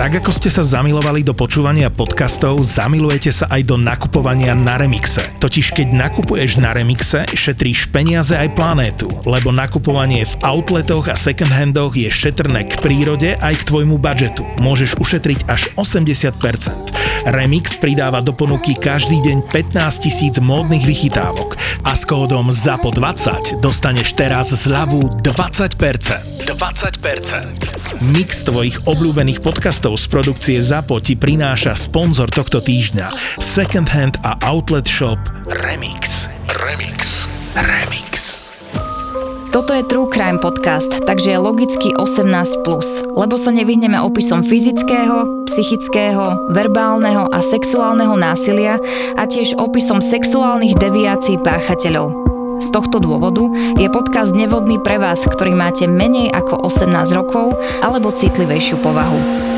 Tak ako ste sa zamilovali do počúvania podcastov, zamilujete sa aj do nakupovania na Remixe. Totiž keď nakupuješ na Remixe, šetríš peniaze aj planétu, lebo nakupovanie v outletoch a second handoch je šetrné k prírode aj k tvojmu budžetu. Môžeš ušetriť až 80%. Remix pridáva do ponuky každý deň 15 tisíc módnych vychytávok a s kódom ZAPO20 dostaneš teraz zľavu 20%. 20%. Mix tvojich obľúbených podcastov podcastov z produkcie ZAPO ti prináša sponzor tohto týždňa Second Hand a Outlet Shop Remix. Remix. Remix. Toto je True Crime podcast, takže je logicky 18+, lebo sa nevyhneme opisom fyzického, psychického, verbálneho a sexuálneho násilia a tiež opisom sexuálnych deviácií páchateľov. Z tohto dôvodu je podcast nevhodný pre vás, ktorý máte menej ako 18 rokov alebo citlivejšiu povahu.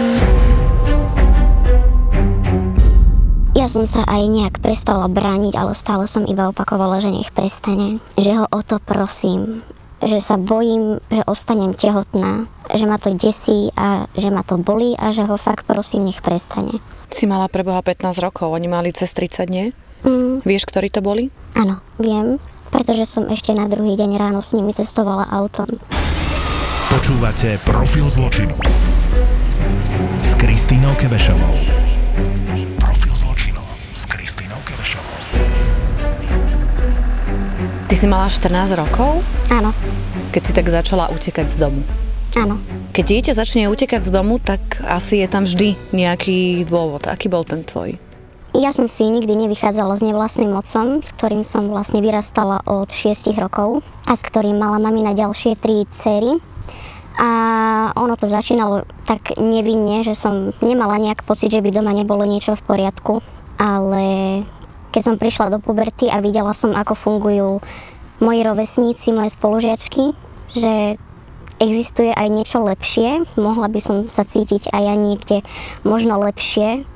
Ja som sa aj nejak prestala brániť, ale stále som iba opakovala, že nech prestane. Že ho o to prosím. Že sa bojím, že ostanem tehotná. Že ma to desí a že ma to bolí a že ho fakt prosím, nech prestane. Si mala preboha 15 rokov, oni mali cez 30, nie? Mm. Vieš, ktorí to boli? Áno, viem. Pretože som ešte na druhý deň ráno s nimi cestovala autom. Počúvate Profil zločinu s Kristínou Kebešovou. Si mala 14 rokov? Áno. Keď si tak začala utekať z domu? Áno. Keď dieťa začne utekať z domu, tak asi je tam vždy nejaký dôvod. Aký bol ten tvoj? Ja som si nikdy nevychádzala s nevlastným otcom, s ktorým som vlastne vyrastala od 6 rokov a s ktorým mala mami na ďalšie tri céry. A ono to začínalo tak nevinne, že som nemala nejak pocit, že by doma nebolo niečo v poriadku. Ale keď som prišla do puberty a videla som, ako fungujú moji rovesníci, moje spolužiačky, že existuje aj niečo lepšie, mohla by som sa cítiť aj ja niekde možno lepšie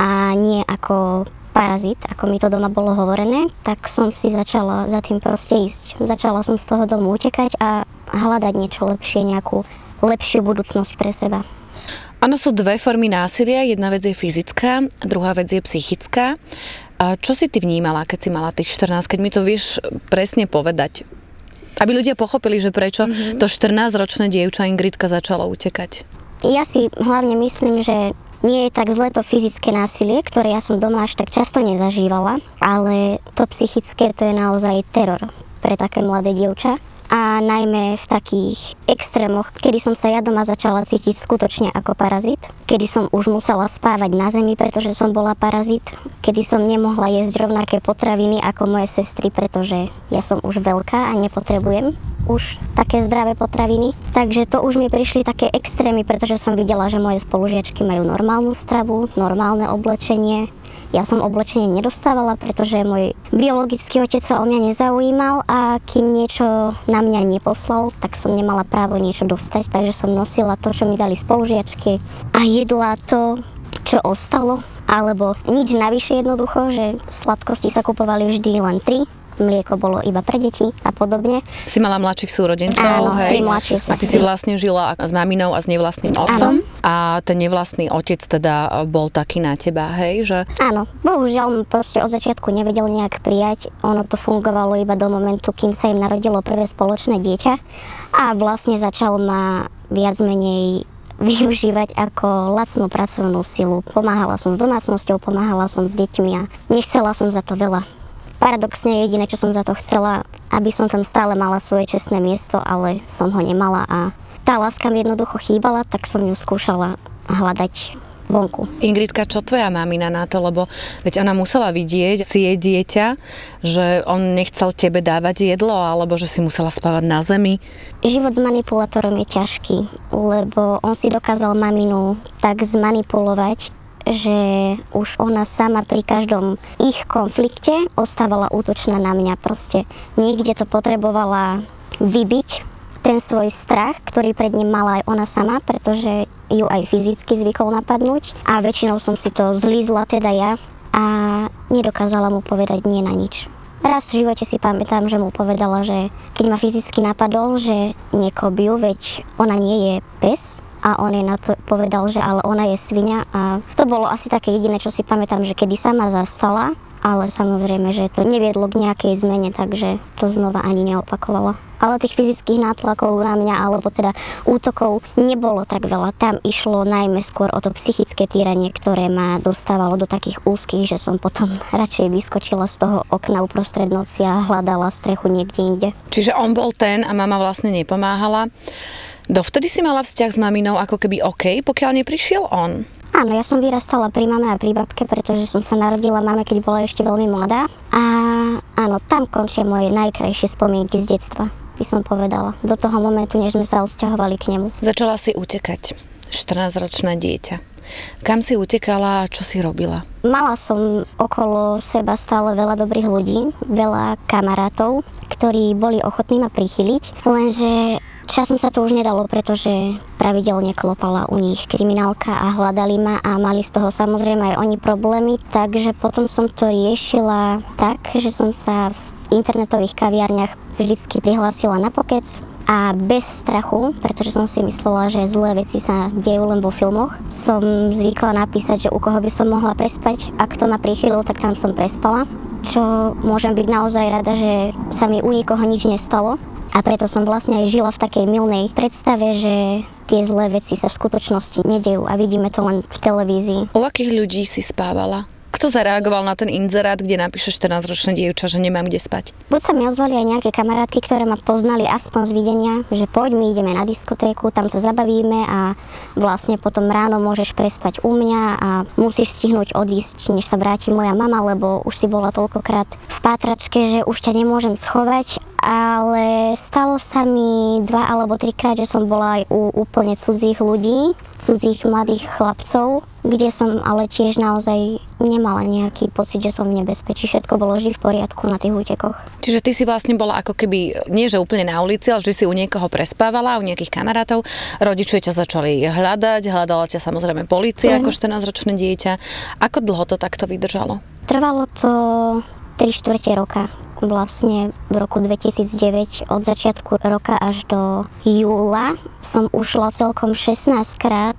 a nie ako parazit, ako mi to doma bolo hovorené, tak som si začala za tým proste ísť. Začala som z toho domu utekať a hľadať niečo lepšie, nejakú lepšiu budúcnosť pre seba. Áno, sú dve formy násilia. Jedna vec je fyzická, druhá vec je psychická. A čo si ty vnímala, keď si mala tých 14, keď mi to vieš presne povedať? Aby ľudia pochopili, že prečo mm-hmm. to 14-ročné dievča Ingridka začala utekať. Ja si hlavne myslím, že nie je tak zlé to fyzické násilie, ktoré ja som doma až tak často nezažívala, ale to psychické to je naozaj teror pre také mladé dievča a najmä v takých extrémoch, kedy som sa ja doma začala cítiť skutočne ako parazit, kedy som už musela spávať na zemi, pretože som bola parazit, kedy som nemohla jesť rovnaké potraviny ako moje sestry, pretože ja som už veľká a nepotrebujem už také zdravé potraviny. Takže to už mi prišli také extrémy, pretože som videla, že moje spolužiačky majú normálnu stravu, normálne oblečenie, ja som oblečenie nedostávala, pretože môj biologický otec sa o mňa nezaujímal a kým niečo na mňa neposlal, tak som nemala právo niečo dostať, takže som nosila to, čo mi dali spolužiačky a jedla to, čo ostalo, alebo nič navyše jednoducho, že sladkosti sa kupovali vždy len tri mlieko bolo iba pre deti a podobne. Si mala mladších súrodencov, Áno, hej? mladšie A ty si vlastne žila s maminou a s nevlastným otcom. Áno. A ten nevlastný otec teda bol taký na teba, hej? Že... Áno, bohužiaľ proste od začiatku nevedel nejak prijať. Ono to fungovalo iba do momentu, kým sa im narodilo prvé spoločné dieťa. A vlastne začal ma viac menej využívať ako lacnú pracovnú silu. Pomáhala som s domácnosťou, pomáhala som s deťmi a nechcela som za to veľa Paradoxne jediné, čo som za to chcela, aby som tam stále mala svoje čestné miesto, ale som ho nemala a tá láska mi jednoducho chýbala, tak som ju skúšala hľadať vonku. Ingridka, čo tvoja mamina na to? Lebo veď ona musela vidieť si jej dieťa, že on nechcel tebe dávať jedlo, alebo že si musela spávať na zemi. Život s manipulátorom je ťažký, lebo on si dokázal maminu tak zmanipulovať, že už ona sama pri každom ich konflikte ostávala útočná na mňa. Proste niekde to potrebovala vybiť, ten svoj strach, ktorý pred ním mala aj ona sama, pretože ju aj fyzicky zvykol napadnúť a väčšinou som si to zlízla teda ja a nedokázala mu povedať nie na nič. Raz v živote si pamätám, že mu povedala, že keď ma fyzicky napadol, že nekobiu, veď ona nie je pes, a on jej na to povedal, že ale ona je svinia a to bolo asi také jediné, čo si pamätám, že kedy sama zastala, ale samozrejme, že to neviedlo k nejakej zmene, takže to znova ani neopakovala. Ale tých fyzických nátlakov na mňa, alebo teda útokov nebolo tak veľa. Tam išlo najmä skôr o to psychické týranie, ktoré ma dostávalo do takých úzkých, že som potom radšej vyskočila z toho okna uprostred noci a hľadala strechu niekde inde. Čiže on bol ten a mama vlastne nepomáhala. Dovtedy si mala vzťah s maminou ako keby OK, pokiaľ neprišiel on. Áno, ja som vyrastala pri mame a pri babke, pretože som sa narodila mame, keď bola ešte veľmi mladá. A áno, tam končia moje najkrajšie spomienky z detstva, by som povedala. Do toho momentu, než sme sa odsťahovali k nemu. Začala si utekať. 14-ročné dieťa. Kam si utekala a čo si robila? Mala som okolo seba stále veľa dobrých ľudí, veľa kamarátov, ktorí boli ochotní ma prichyliť, lenže Časom sa to už nedalo, pretože pravidelne klopala u nich kriminálka a hľadali ma a mali z toho samozrejme aj oni problémy, takže potom som to riešila tak, že som sa v internetových kaviarniach vždycky prihlásila na pokec a bez strachu, pretože som si myslela, že zlé veci sa dejú len vo filmoch, som zvykla napísať, že u koho by som mohla prespať. Ak to ma prichylil, tak tam som prespala. Čo môžem byť naozaj rada, že sa mi u nikoho nič nestalo, a preto som vlastne aj žila v takej milnej predstave, že tie zlé veci sa v skutočnosti nedejú a vidíme to len v televízii. U akých ľudí si spávala? Kto zareagoval na ten inzerát, kde napíše 14-ročné dievča, že nemám kde spať? Buď sa mi ozvali aj nejaké kamarátky, ktoré ma poznali aspoň z videnia, že poď my ideme na diskotéku, tam sa zabavíme a vlastne potom ráno môžeš prespať u mňa a musíš stihnúť odísť, než sa vráti moja mama, lebo už si bola toľkokrát v pátračke, že už ťa nemôžem schovať ale stalo sa mi dva alebo trikrát, že som bola aj u úplne cudzích ľudí, cudzích mladých chlapcov, kde som ale tiež naozaj nemala nejaký pocit, že som v nebezpečí. Všetko bolo vždy v poriadku na tých útekoch. Čiže ty si vlastne bola ako keby, nie že úplne na ulici, ale že si u niekoho prespávala, u nejakých kamarátov. Rodičia ťa začali hľadať, hľadala ťa samozrejme policia mm. ako 14-ročné dieťa. Ako dlho to takto vydržalo? Trvalo to 3 čtvrte roka vlastne v roku 2009 od začiatku roka až do júla som ušla celkom 16 krát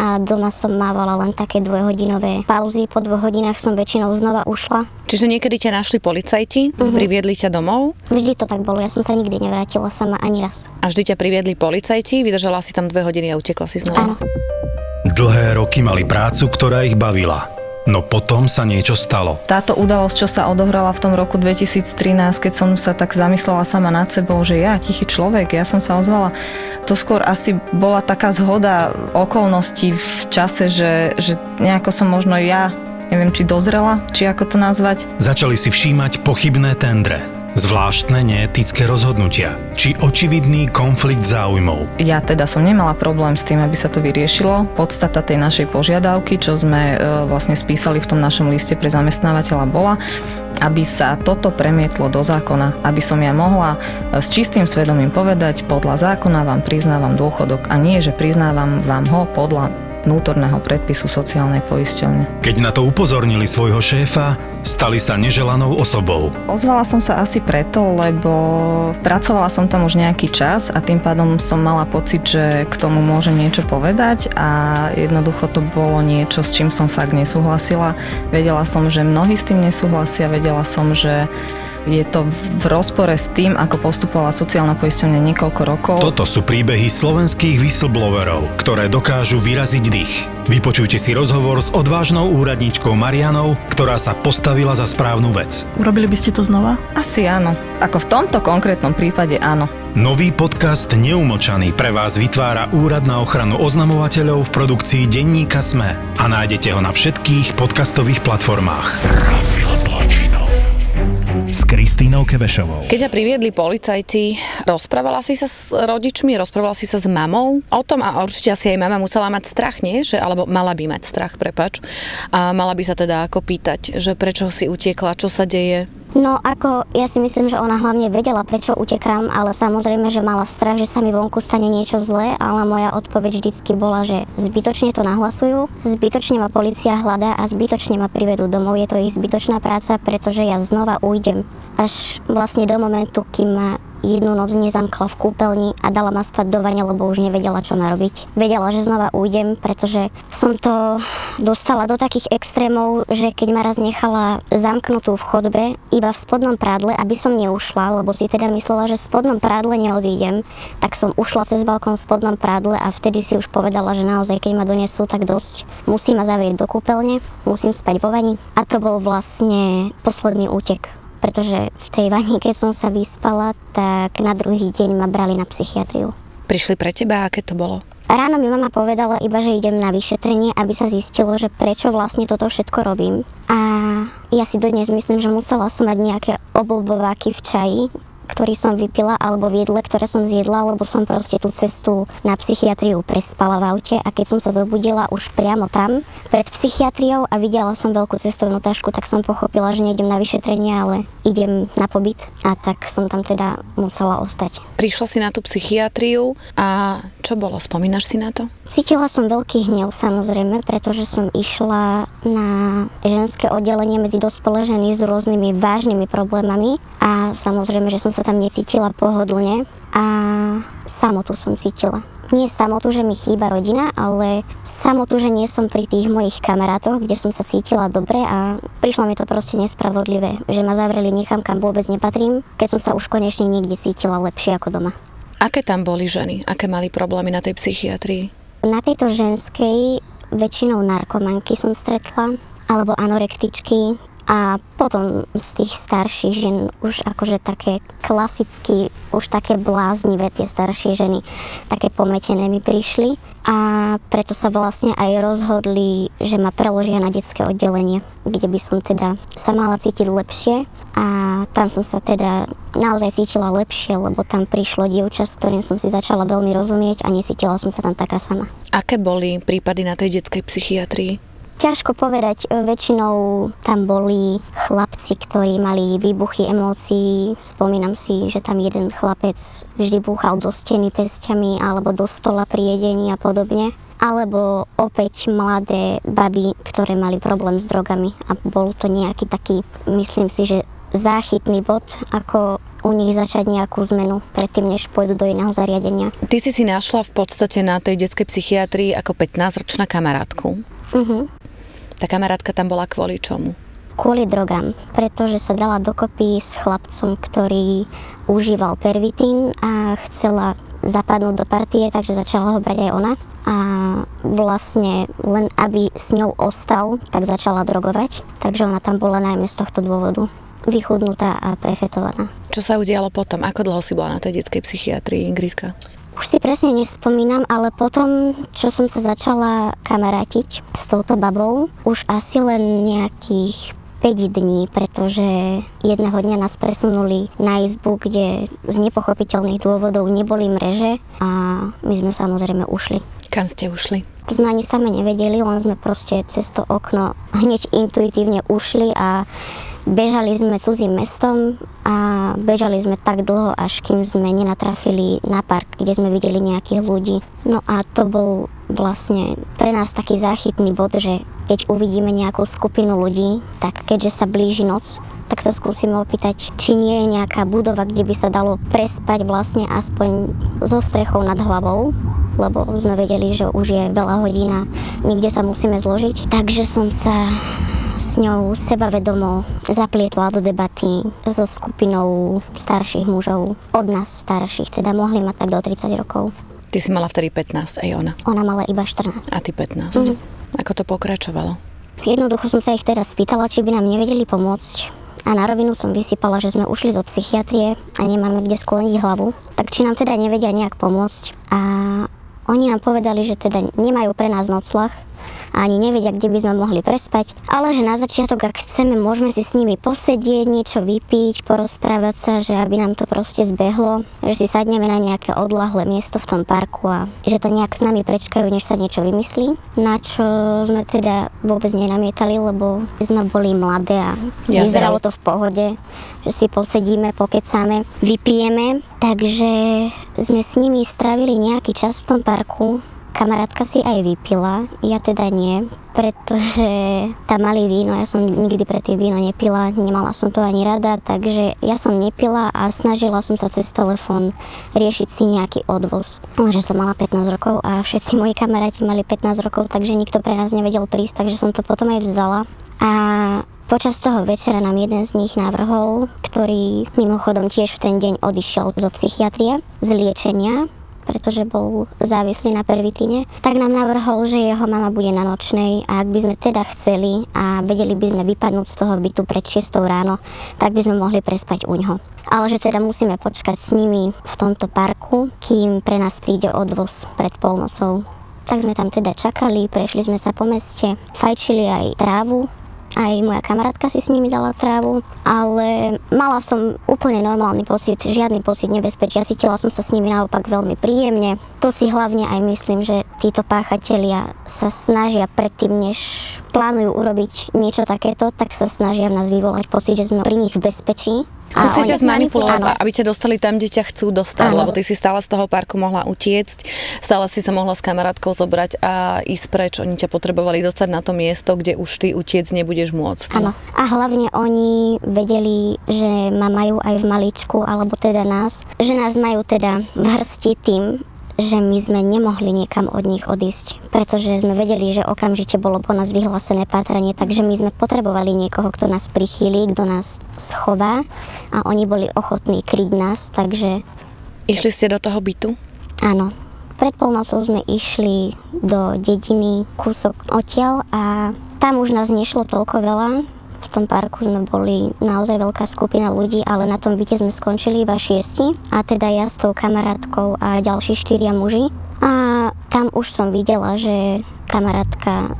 a doma som mávala len také dvojhodinové pauzy. Po dvoch hodinách som väčšinou znova ušla. Čiže niekedy ťa našli policajti, uh-huh. priviedli ťa domov? Vždy to tak bolo, ja som sa nikdy nevrátila sama ani raz. A vždy ťa priviedli policajti, vydržala si tam dve hodiny a utekla si znova? Áno. Dlhé roky mali prácu, ktorá ich bavila No potom sa niečo stalo. Táto udalosť, čo sa odohrala v tom roku 2013, keď som sa tak zamyslela sama nad sebou, že ja, tichý človek, ja som sa ozvala, to skôr asi bola taká zhoda okolností v čase, že, že nejako som možno ja neviem, či dozrela, či ako to nazvať. Začali si všímať pochybné tendre zvláštne neetické rozhodnutia či očividný konflikt záujmov. Ja teda som nemala problém s tým, aby sa to vyriešilo. Podstata tej našej požiadavky, čo sme e, vlastne spísali v tom našom liste pre zamestnávateľa bola, aby sa toto premietlo do zákona, aby som ja mohla e, s čistým svedomím povedať, podľa zákona vám priznávam dôchodok a nie, že priznávam vám ho podľa vnútorného predpisu sociálnej poisťovne. Keď na to upozornili svojho šéfa, stali sa neželanou osobou. Ozvala som sa asi preto, lebo pracovala som tam už nejaký čas a tým pádom som mala pocit, že k tomu môžem niečo povedať a jednoducho to bolo niečo, s čím som fakt nesúhlasila. Vedela som, že mnohí s tým nesúhlasia, vedela som, že je to v rozpore s tým, ako postupovala sociálna poisťovňa niekoľko rokov. Toto sú príbehy slovenských whistleblowerov, ktoré dokážu vyraziť dých. Vypočujte si rozhovor s odvážnou úradničkou Marianou, ktorá sa postavila za správnu vec. Urobili by ste to znova? Asi áno. Ako v tomto konkrétnom prípade áno. Nový podcast Neumlčaný pre vás vytvára Úrad na ochranu oznamovateľov v produkcii denníka SME a nájdete ho na všetkých podcastových platformách. S Kristínou Kevešovou. Keď ťa priviedli policajti, rozprávala si sa s rodičmi, rozprávala si sa s mamou o tom a určite asi aj mama musela mať strach, nie? Že, alebo mala by mať strach, prepač. A mala by sa teda ako pýtať, že prečo si utiekla, čo sa deje. No ako, ja si myslím, že ona hlavne vedela, prečo utekám, ale samozrejme, že mala strach, že sa mi vonku stane niečo zlé, ale moja odpoveď vždycky bola, že zbytočne to nahlasujú, zbytočne ma policia hľadá a zbytočne ma privedú domov, je to ich zbytočná práca, pretože ja znova ujdem. Až vlastne do momentu, kým ma jednu noc nezamkla v kúpeľni a dala ma spať do vane, lebo už nevedela, čo má robiť. Vedela, že znova ujdem, pretože som to dostala do takých extrémov, že keď ma raz nechala zamknutú v chodbe, iba v spodnom prádle, aby som neušla, lebo si teda myslela, že v spodnom prádle neodídem, tak som ušla cez balkón v spodnom prádle a vtedy si už povedala, že naozaj, keď ma donesú, tak dosť. Musí ma zavrieť do kúpeľne, musím spať vo vani. A to bol vlastne posledný útek pretože v tej vani, keď som sa vyspala, tak na druhý deň ma brali na psychiatriu. Prišli pre teba, aké to bolo? Ráno mi mama povedala iba, že idem na vyšetrenie, aby sa zistilo, že prečo vlastne toto všetko robím. A ja si dodnes myslím, že musela som mať nejaké oblbováky v čaji, ktorý som vypila, alebo v jedle, ktoré som zjedla, lebo som proste tú cestu na psychiatriu prespala v aute a keď som sa zobudila už priamo tam, pred psychiatriou a videla som veľkú cestovnú tašku, tak som pochopila, že nejdem na vyšetrenie, ale idem na pobyt a tak som tam teda musela ostať. Prišla si na tú psychiatriu a čo bolo? Spomínaš si na to? Cítila som veľký hnev samozrejme, pretože som išla na ženské oddelenie medzi dospelé ženy s rôznymi vážnymi problémami a samozrejme, že som sa tam necítila pohodlne a samotu som cítila. Nie samotu, že mi chýba rodina, ale samotu, že nie som pri tých mojich kamarátoch, kde som sa cítila dobre a prišlo mi to proste nespravodlivé, že ma zavreli niekam, kam vôbec nepatrím, keď som sa už konečne niekde cítila lepšie ako doma. Aké tam boli ženy? Aké mali problémy na tej psychiatrii? Na tejto ženskej väčšinou narkomanky som stretla, alebo anorektičky, a potom z tých starších žien už akože také klasicky, už také bláznivé tie staršie ženy, také pometené mi prišli a preto sa vlastne aj rozhodli, že ma preložia na detské oddelenie, kde by som teda sa mala cítiť lepšie a tam som sa teda naozaj cítila lepšie, lebo tam prišlo dievča, s ktorým som si začala veľmi rozumieť a nesítila som sa tam taká sama. Aké boli prípady na tej detskej psychiatrii? Ťažko povedať, e, väčšinou tam boli chlapci, ktorí mali výbuchy emócií. Spomínam si, že tam jeden chlapec vždy búchal do steny pesťami alebo do stola pri jedení a podobne. Alebo opäť mladé baby, ktoré mali problém s drogami a bol to nejaký taký, myslím si, že záchytný bod, ako u nich začať nejakú zmenu predtým, než pôjdu do iného zariadenia. Ty si si našla v podstate na tej detskej psychiatrii ako 15-ročná kamarátku. Uh-huh. Tá kamarátka tam bola kvôli čomu? Kvôli drogám, pretože sa dala dokopy s chlapcom, ktorý užíval pervitín a chcela zapadnúť do partie, takže začala ho brať aj ona. A vlastne len aby s ňou ostal, tak začala drogovať. Takže ona tam bola najmä z tohto dôvodu vychudnutá a prefetovaná. Čo sa udialo potom? Ako dlho si bola na tej detskej psychiatrii, Ingridka? Už si presne nespomínam, ale potom, čo som sa začala kamarátiť s touto babou, už asi len nejakých 5 dní, pretože jedného dňa nás presunuli na izbu, kde z nepochopiteľných dôvodov neboli mreže a my sme samozrejme ušli. Kam ste ušli? To sme ani same nevedeli, len sme proste cez to okno hneď intuitívne ušli a Bežali sme cudzím mestom a bežali sme tak dlho, až kým sme nenatrafili na park, kde sme videli nejakých ľudí. No a to bol vlastne pre nás taký záchytný bod, že keď uvidíme nejakú skupinu ľudí, tak keďže sa blíži noc, tak sa skúsime opýtať, či nie je nejaká budova, kde by sa dalo prespať vlastne aspoň so strechou nad hlavou lebo sme vedeli, že už je veľa hodín a niekde sa musíme zložiť. Takže som sa s ňou sebavedomo zaplietla do debaty so skupinou starších mužov, od nás starších, teda mohli mať tak do 30 rokov. Ty si mala vtedy 15, aj ona? Ona mala iba 14. A ty 15. Mm. Ako to pokračovalo? Jednoducho som sa ich teraz spýtala, či by nám nevedeli pomôcť. A na rovinu som vysypala, že sme ušli zo psychiatrie a nemáme kde skloniť hlavu. Tak či nám teda nevedia nejak pomôcť. A oni nám povedali, že teda nemajú pre nás noclach, ani nevedia, kde by sme mohli prespať, ale že na začiatok, ak chceme, môžeme si s nimi posedieť, niečo vypiť, porozprávať sa, že aby nám to proste zbehlo, že si sadneme na nejaké odlahlé miesto v tom parku a že to nejak s nami prečkajú, než sa niečo vymyslí. Na čo sme teda vôbec nenamietali, lebo sme boli mladé a vyzeralo to v pohode, že si posedíme, pokecáme, vypijeme. Takže sme s nimi strávili nejaký čas v tom parku kamarátka si aj vypila, ja teda nie, pretože tam mali víno, ja som nikdy predtým víno nepila, nemala som to ani rada, takže ja som nepila a snažila som sa cez telefón riešiť si nejaký odvoz. Lenže som mala 15 rokov a všetci moji kamaráti mali 15 rokov, takže nikto pre nás nevedel prísť, takže som to potom aj vzdala. A Počas toho večera nám jeden z nich navrhol, ktorý mimochodom tiež v ten deň odišiel zo psychiatrie, z liečenia, pretože bol závislý na pervitíne, tak nám navrhol, že jeho mama bude na nočnej a ak by sme teda chceli a vedeli by sme vypadnúť z toho bytu pred 6 ráno, tak by sme mohli prespať u ňoho. Ale že teda musíme počkať s nimi v tomto parku, kým pre nás príde odvoz pred polnocou. Tak sme tam teda čakali, prešli sme sa po meste, fajčili aj trávu, aj moja kamarátka si s nimi dala trávu, ale mala som úplne normálny pocit, žiadny pocit nebezpečia, cítila som sa s nimi naopak veľmi príjemne. To si hlavne aj myslím, že títo páchatelia sa snažia predtým, než plánujú urobiť niečo takéto, tak sa snažia v nás vyvolať pocit, že sme pri nich v bezpečí Musíte ťa zmanipulovať, aby ťa dostali tam, kde ťa chcú dostať, áno. lebo ty si stále z toho parku mohla utiecť, stále si sa mohla s kamarátkou zobrať a ísť preč. Oni ťa potrebovali dostať na to miesto, kde už ty utiec nebudeš môcť. Áno. A hlavne oni vedeli, že ma majú aj v maličku, alebo teda nás, že nás majú teda v hrsti tým, že my sme nemohli niekam od nich odísť, pretože sme vedeli, že okamžite bolo po nás vyhlásené pátranie, takže my sme potrebovali niekoho, kto nás prichýli, kto nás schová a oni boli ochotní kryť nás, takže... Išli ste do toho bytu? Áno. Pred polnocou sme išli do dediny kúsok odtiaľ a tam už nás nešlo toľko veľa, v tom parku sme boli naozaj veľká skupina ľudí, ale na tom byte sme skončili iba šiesti a teda ja s tou kamarátkou a ďalší štyria muži. A tam už som videla, že kamarátka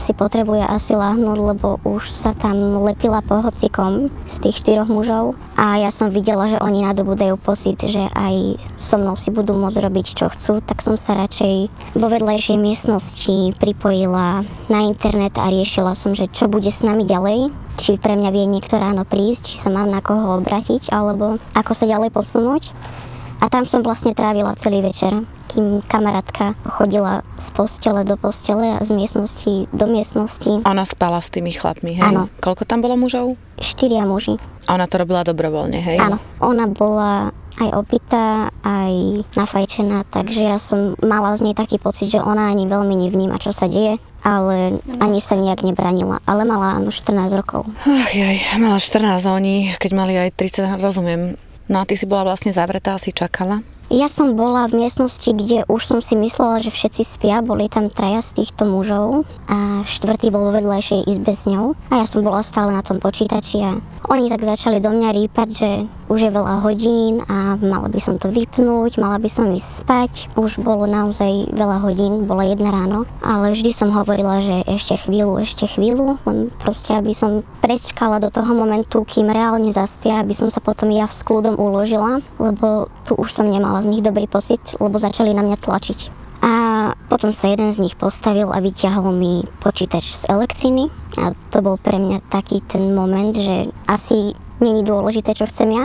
si potrebuje asi láhnuť, lebo už sa tam lepila po hocikom z tých štyroch mužov. A ja som videla, že oni nadobúdajú pocit, že aj so mnou si budú môcť robiť čo chcú, tak som sa radšej vo vedlejšej miestnosti pripojila na internet a riešila som, že čo bude s nami ďalej, či pre mňa vie niekto ráno prísť, či sa mám na koho obratiť, alebo ako sa ďalej posunúť. A tam som vlastne trávila celý večer, kým kamarátka chodila z postele do postele a z miestnosti do miestnosti. Ona spala s tými chlapmi, hej? Áno. Koľko tam bolo mužov? Štyria muži. A ona to robila dobrovoľne, hej? Áno. Ona bola aj opitá, aj nafajčená, takže ja som mala z nej taký pocit, že ona ani veľmi nevníma, čo sa deje, ale ani sa nejak nebranila. Ale mala áno 14 rokov. Ach, jaj, mala 14 a oni, keď mali aj 30, rozumiem, No a ty si bola vlastne zavretá, si čakala? Ja som bola v miestnosti, kde už som si myslela, že všetci spia, boli tam traja z týchto mužov a štvrtý bol vo vedľajšej izbe s ňou a ja som bola stále na tom počítači a oni tak začali do mňa rýpať, že už je veľa hodín a mala by som to vypnúť, mala by som ísť spať. Už bolo naozaj veľa hodín, bolo jedna ráno, ale vždy som hovorila, že ešte chvíľu, ešte chvíľu, len proste aby som prečkala do toho momentu, kým reálne zaspia, aby som sa potom ja s kľudom uložila, lebo tu už som nemala z nich dobrý pocit, lebo začali na mňa tlačiť. Potom sa jeden z nich postavil a vyťahol mi počítač z elektriny a to bol pre mňa taký ten moment, že asi není dôležité, čo chcem ja.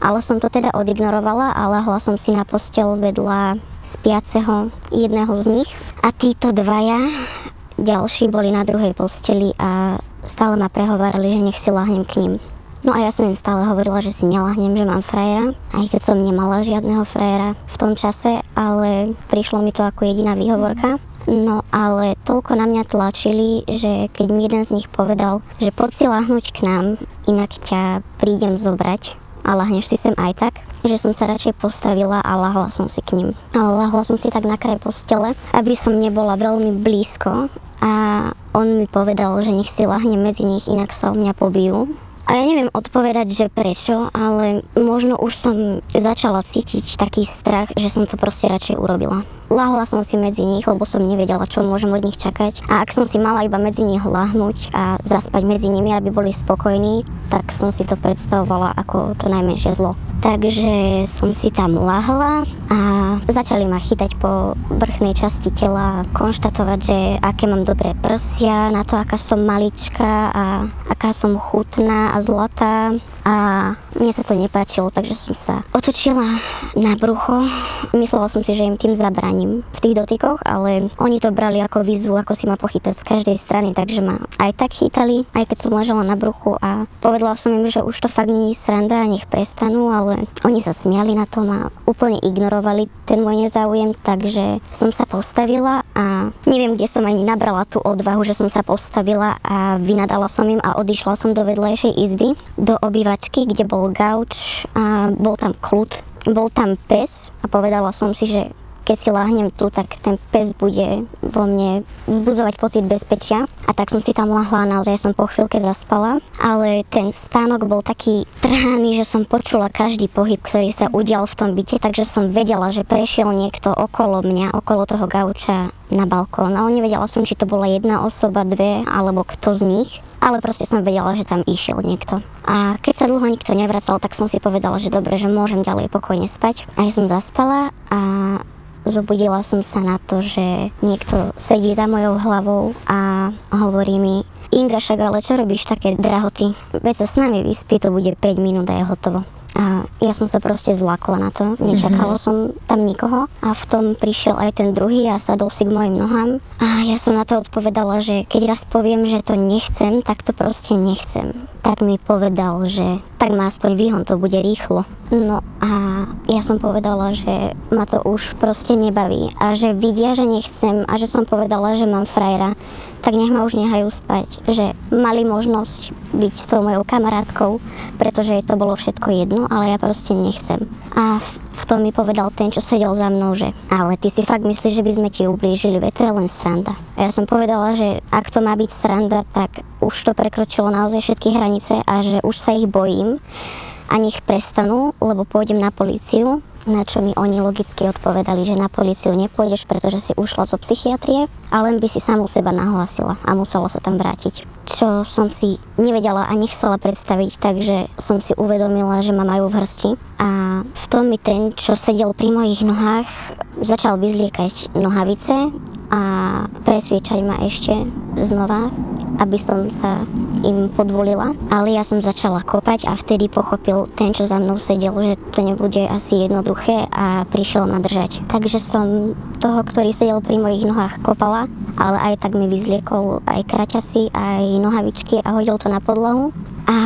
Ale som to teda odignorovala a lahla som si na postel vedľa spiaceho jedného z nich. A títo dvaja ďalší boli na druhej posteli a stále ma prehovárali, že nech si lahnem k ním. No a ja som im stále hovorila, že si nelahnem, že mám frajera, aj keď som nemala žiadneho frajera v tom čase, ale prišlo mi to ako jediná výhovorka. No ale toľko na mňa tlačili, že keď mi jeden z nich povedal, že poď si lahnúť k nám, inak ťa prídem zobrať a lahneš si sem aj tak, že som sa radšej postavila a lahla som si k ním. Ale lahla som si tak na kraj postele, aby som nebola veľmi blízko a on mi povedal, že nech si lahne medzi nich, inak sa o mňa pobijú a ja neviem odpovedať, že prečo, ale možno už som začala cítiť taký strach, že som to proste radšej urobila. Lahla som si medzi nich, lebo som nevedela, čo môžem od nich čakať. A ak som si mala iba medzi nich lahnúť a zaspať medzi nimi, aby boli spokojní, tak som si to predstavovala ako to najmenšie zlo. Takže som si tam lahla a začali ma chytať po vrchnej časti tela, konštatovať, že aké mám dobré prsia, na to, aká som malička a aká som chutná a zlatá. A mne sa to nepáčilo, takže som sa otočila na brucho. Myslela som si, že im tým zabraním v tých dotykoch, ale oni to brali ako výzvu, ako si ma pochytať z každej strany, takže ma aj tak chytali, aj keď som ležala na bruchu a povedala som im, že už to fakt nie je sranda a nech prestanú, ale oni sa smiali na tom a úplne ignorovali ten môj nezáujem, takže som sa postavila a neviem, kde som ani nabrala tú odvahu, že som sa postavila a vynadala som im a odišla som do vedlejšej izby, do obývačky, kde bol gauč a bol tam kľud, bol tam pes a povedala som si, že keď si láhnem tu, tak ten pes bude vo mne vzbudzovať pocit bezpečia. A tak som si tam lahla a naozaj som po chvíľke zaspala. Ale ten spánok bol taký trhaný, že som počula každý pohyb, ktorý sa udial v tom byte, takže som vedela, že prešiel niekto okolo mňa, okolo toho gauča na balkón, ale nevedela som, či to bola jedna osoba, dve, alebo kto z nich, ale proste som vedela, že tam išiel niekto. A keď sa dlho nikto nevracal, tak som si povedala, že dobre, že môžem ďalej pokojne spať. A ja som zaspala a Zobudila som sa na to, že niekto sedí za mojou hlavou a hovorí mi, Inga, však ale čo robíš také drahoty? Veď sa s nami vyspí, to bude 5 minút a je hotovo. A ja som sa proste zlakla na to, nečakala mm-hmm. som tam nikoho a v tom prišiel aj ten druhý a sadol si k mojim nohám a ja som na to odpovedala, že keď raz poviem, že to nechcem, tak to proste nechcem. Tak mi povedal, že tak ma aspoň výhon, to bude rýchlo. No a ja som povedala, že ma to už proste nebaví a že vidia, že nechcem a že som povedala, že mám frajera tak nech ma už nehajú spať. Že mali možnosť byť s tou mojou kamarátkou, pretože to bolo všetko jedno, ale ja proste nechcem. A v, v tom mi povedal ten, čo sedel za mnou, že ale ty si fakt myslíš, že by sme ti ublížili, veď to je len sranda. A ja som povedala, že ak to má byť sranda, tak už to prekročilo naozaj všetky hranice a že už sa ich bojím a nech prestanú, lebo pôjdem na políciu na čo mi oni logicky odpovedali, že na policiu nepôjdeš, pretože si ušla zo psychiatrie a len by si samu seba nahlásila a musela sa tam vrátiť. Čo som si nevedela a nechcela predstaviť, takže som si uvedomila, že ma majú v hrsti a v tom mi ten, čo sedel pri mojich nohách, začal vyzliekať nohavice a presviečať ma ešte znova, aby som sa im podvolila, ale ja som začala kopať a vtedy pochopil ten, čo za mnou sedel, že to nebude asi jednoduché a prišiel ma držať. Takže som toho, ktorý sedel pri mojich nohách kopala, ale aj tak mi vyzliekol aj kraťasy, aj nohavičky a hodil to na podlahu. A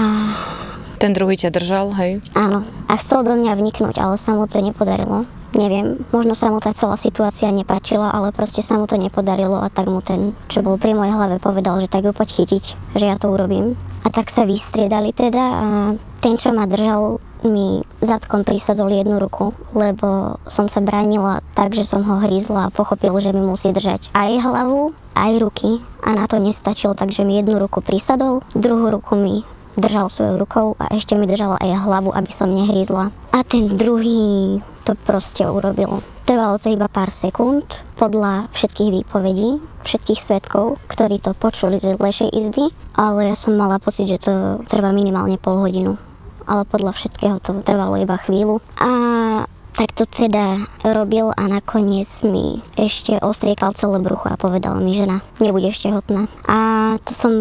ten druhý ťa držal, hej? Áno. A chcel do mňa vniknúť, ale sa mu to nepodarilo neviem, možno sa mu tá celá situácia nepáčila, ale proste sa mu to nepodarilo a tak mu ten, čo bol pri mojej hlave, povedal, že tak ju poď chytiť, že ja to urobím. A tak sa vystriedali teda a ten, čo ma držal, mi zadkom prisadol jednu ruku, lebo som sa bránila tak, že som ho hryzla a pochopil, že mi musí držať aj hlavu, aj ruky a na to nestačil, takže mi jednu ruku prisadol, druhú ruku mi držal svojou rukou a ešte mi držal aj hlavu, aby som nehrízla. A ten druhý to proste urobil. Trvalo to iba pár sekúnd podľa všetkých výpovedí, všetkých svetkov, ktorí to počuli z vedlejšej izby, ale ja som mala pocit, že to trvá minimálne pol hodinu. Ale podľa všetkého to trvalo iba chvíľu. A tak to teda robil a nakoniec mi ešte ostriekal celé brucho a povedal mi, že na, nebude ešte hotná. A to som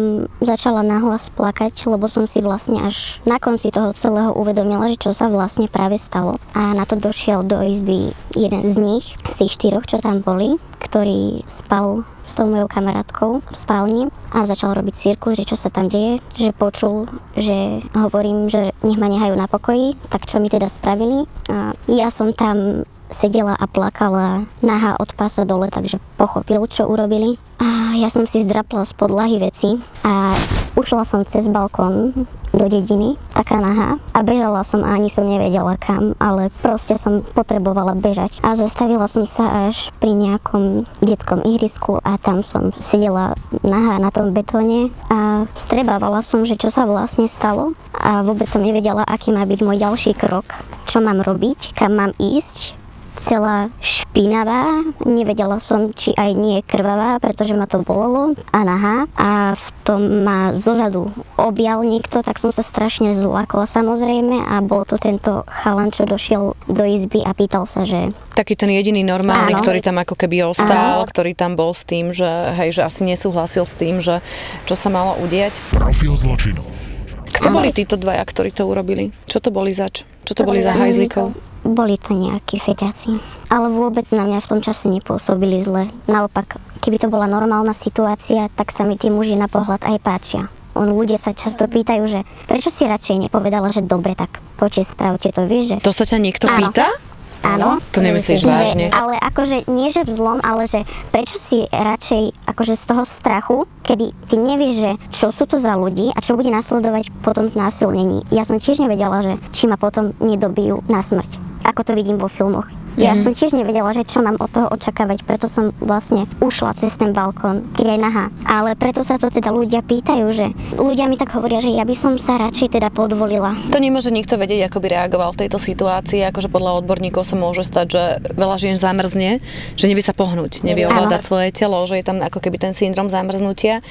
začala nahlas plakať, lebo som si vlastne až na konci toho celého uvedomila, že čo sa vlastne práve stalo. A na to došiel do izby jeden z nich, z tých štyroch, čo tam boli, ktorý spal s tou mojou kamarátkou v spálni a začal robiť cirkus, že čo sa tam deje, že počul, že hovorím, že nech ma nehajú na pokoji, tak čo mi teda spravili. A ja som tam sedela a plakala nahá od pása dole, takže pochopil, čo urobili. A ja som si zdrapla z podlahy veci a ušla som cez balkón do dediny, taká nahá a bežala som a ani som nevedela kam, ale proste som potrebovala bežať. A zastavila som sa až pri nejakom detskom ihrisku a tam som sedela nahá na tom betóne a strebávala som, že čo sa vlastne stalo a vôbec som nevedela, aký má byť môj ďalší krok, čo mám robiť, kam mám ísť celá špinavá, nevedela som, či aj nie je krvavá, pretože ma to bolelo a nahá a v tom ma zozadu objal niekto, tak som sa strašne zlakla samozrejme a bol to tento chalan, čo došiel do izby a pýtal sa, že... Taký ten jediný normálny, Áno. ktorý tam ako keby ostal, Áno. ktorý tam bol s tým, že hej, že asi nesúhlasil s tým, že čo sa malo udieť. Profil zločinu Kto boli títo dvaja, ktorí to urobili? Čo to boli zač? Čo to To boli za hajzlikov? Boli to nejakí feťaci. Ale vôbec na mňa v tom čase nepôsobili zle. Naopak, keby to bola normálna situácia, tak sa mi tí muži na pohľad aj páčia. On, ľudia sa často pýtajú, že prečo si radšej nepovedala, že dobre, tak poďte, spravte to, vieš, že... To sa ťa niekto Áno. pýta? Áno. To nemyslíš Že- vážne? Ale akože nie, že v zlom, ale že prečo si radšej akože z toho strachu, kedy ty nevieš, že čo sú to za ľudí a čo bude nasledovať potom znásilnení. Ja som tiež nevedela, že či ma potom nedobijú na smrť. Ako to vidím vo filmoch. Ja Mhm. som tiež nevedela, že čo mám od toho očakávať, preto som vlastne ušla cez ten balkón, keď aj nahá. Ale preto sa to teda ľudia pýtajú, že ľudia mi tak hovoria, že ja by som sa radšej teda podvolila. To nemôže nikto vedieť, ako by reagoval v tejto situácii. Akože podľa odborníkov sa môže stať, že veľa žien zamrzne, že nevie sa pohnúť, nevie Áno. ovládať svoje telo, že je tam ako keby ten syndrom zamrznutia.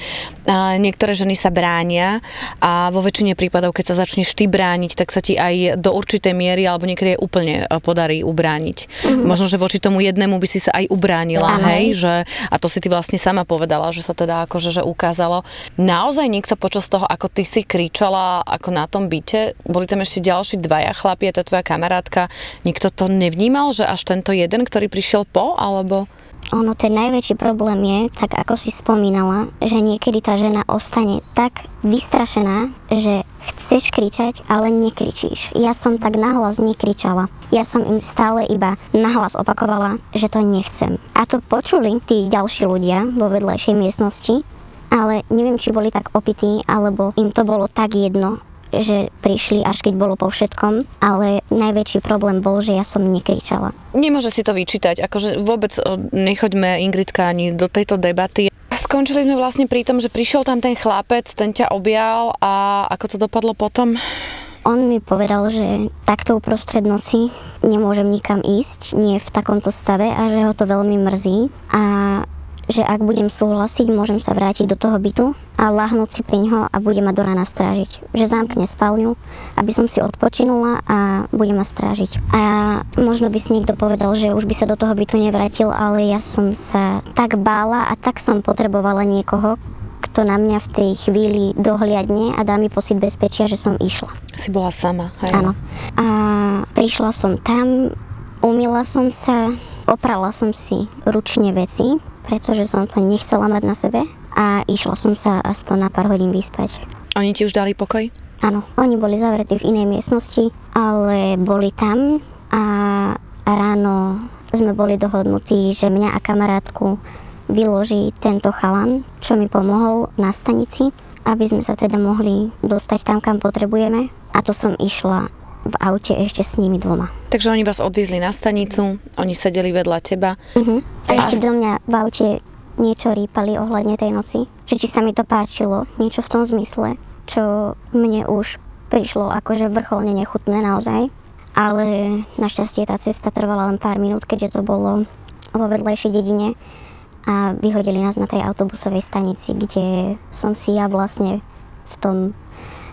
A niektoré ženy sa bránia a vo väčšine prípadov, keď sa začneš ty brániť, tak sa ti aj do určitej miery alebo niekedy aj úplne e, podarí ubrániť. Možno, že voči tomu jednému by si sa aj ubránila, Áno. hej, že, a to si ty vlastne sama povedala, že sa teda akože že ukázalo. Naozaj niekto počas toho, ako ty si kričala ako na tom byte, boli tam ešte ďalší dvaja chlapi, a tá tvoja kamarátka, nikto to nevnímal, že až tento jeden, ktorý prišiel po, alebo... Ono, ten najväčší problém je, tak ako si spomínala, že niekedy tá žena ostane tak vystrašená, že chceš kričať, ale nekričíš. Ja som tak nahlas nekričala. Ja som im stále iba nahlas opakovala, že to nechcem. A to počuli tí ďalší ľudia vo vedľajšej miestnosti, ale neviem, či boli tak opití, alebo im to bolo tak jedno, že prišli až keď bolo po všetkom, ale najväčší problém bol, že ja som nekričala. Nemôže si to vyčítať, akože vôbec o, nechoďme Ingridka ani do tejto debaty. Skončili sme vlastne pri tom, že prišiel tam ten chlapec, ten ťa objal a ako to dopadlo potom? On mi povedal, že takto uprostred noci nemôžem nikam ísť, nie v takomto stave a že ho to veľmi mrzí a že ak budem súhlasiť, môžem sa vrátiť do toho bytu a lahnúť si pri ňoho a bude ma do rána strážiť. Že zamkne spálňu, aby som si odpočinula a bude ma strážiť. A možno by si niekto povedal, že už by sa do toho bytu nevrátil, ale ja som sa tak bála a tak som potrebovala niekoho, kto na mňa v tej chvíli dohliadne a dá mi pocit bezpečia, že som išla. Si bola sama, hej? Áno. A prišla som tam, umila som sa, oprala som si ručne veci, pretože som to nechcela mať na sebe a išla som sa aspoň na pár hodín vyspať. Oni ti už dali pokoj? Áno, oni boli zavretí v inej miestnosti, ale boli tam a ráno sme boli dohodnutí, že mňa a kamarátku vyloží tento chalan, čo mi pomohol na stanici, aby sme sa teda mohli dostať tam, kam potrebujeme. A to som išla v aute ešte s nimi dvoma. Takže oni vás odviezli na stanicu, oni sedeli vedľa teba. Uh-huh. A ešte do mňa v aute niečo rýpali ohľadne tej noci. Že či sa mi to páčilo, niečo v tom zmysle, čo mne už prišlo akože vrcholne nechutné naozaj. Ale našťastie tá cesta trvala len pár minút, keďže to bolo vo vedlejšej dedine a vyhodili nás na tej autobusovej stanici, kde som si ja vlastne v tom